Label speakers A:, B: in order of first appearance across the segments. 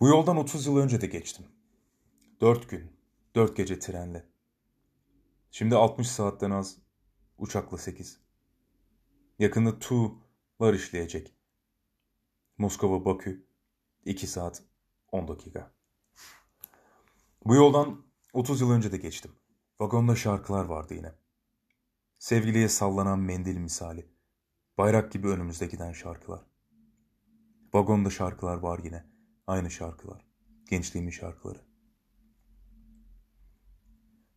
A: Bu yoldan 30 yıl önce de geçtim. 4 gün, 4 gece trenle. Şimdi 60 saatten az, uçakla 8. Yakında Tu'lar işleyecek. Moskova, Bakü, 2 saat, 10 dakika. Bu yoldan 30 yıl önce de geçtim. Vagonda şarkılar vardı yine. Sevgiliye sallanan mendil misali. Bayrak gibi önümüzde giden şarkılar. Vagonda şarkılar var yine. Aynı şarkılar. Gençliğimin şarkıları.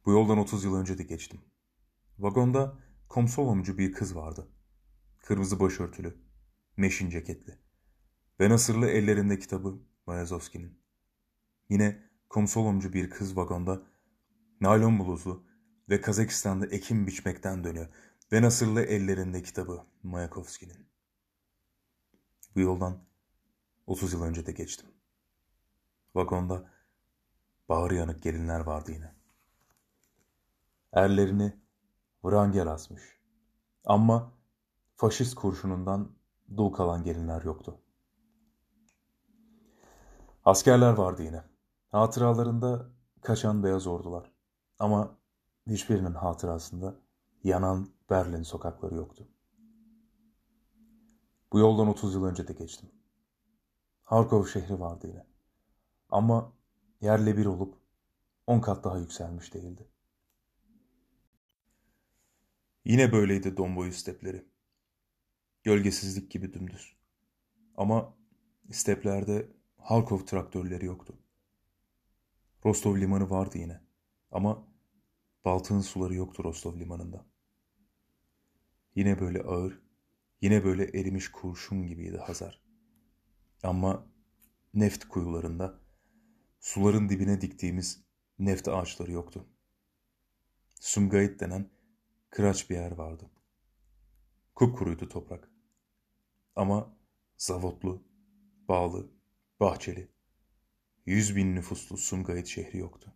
A: Bu yoldan 30 yıl önce de geçtim. Vagonda komsolomcu bir kız vardı. Kırmızı başörtülü, meşin ceketli. Ve nasırlı ellerinde kitabı Mayazovski'nin. Yine komsolomcu bir kız vagonda, naylon bluzlu ve Kazakistan'da ekim biçmekten dönüyor. Ve nasırlı ellerinde kitabı Mayakovski'nin. Bu yoldan 30 yıl önce de geçtim. Vagonda bağrı yanık gelinler vardı yine. Erlerini vrangel asmış. Ama faşist kurşunundan dul kalan gelinler yoktu. Askerler vardı yine. Hatıralarında kaçan beyaz ordular. Ama hiçbirinin hatırasında yanan Berlin sokakları yoktu. Bu yoldan 30 yıl önce de geçtim. Harkov şehri vardı yine. Ama yerle bir olup on kat daha yükselmiş değildi. Yine böyleydi Domboyu stepleri. Gölgesizlik gibi dümdüz. Ama steplerde Halkov traktörleri yoktu. Rostov limanı vardı yine. Ama Baltığın suları yoktu Rostov limanında. Yine böyle ağır, yine böyle erimiş kurşun gibiydi Hazar. Ama neft kuyularında suların dibine diktiğimiz neft ağaçları yoktu. Sumgayit denen kıraç bir yer vardı. Kupkuruydu toprak. Ama zavotlu, bağlı, bahçeli, yüz bin nüfuslu Sumgayit şehri yoktu.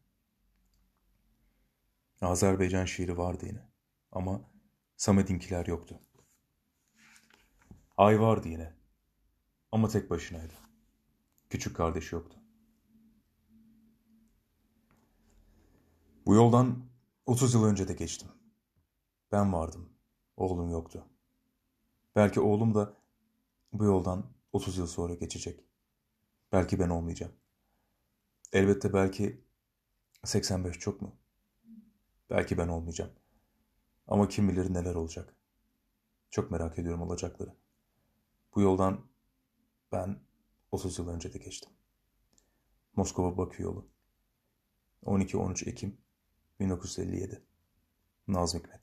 A: Azerbaycan şiiri vardı yine ama Samet'inkiler yoktu. Ay vardı yine ama tek başınaydı. Küçük kardeşi yoktu. Bu yoldan 30 yıl önce de geçtim. Ben vardım. Oğlum yoktu. Belki oğlum da bu yoldan 30 yıl sonra geçecek. Belki ben olmayacağım. Elbette belki 85 çok mu? Belki ben olmayacağım. Ama kim bilir neler olacak. Çok merak ediyorum olacakları. Bu yoldan ben 30 yıl önce de geçtim. Moskova Bakü yolu. 12-13 Ekim 1957. Nazım Hikmet.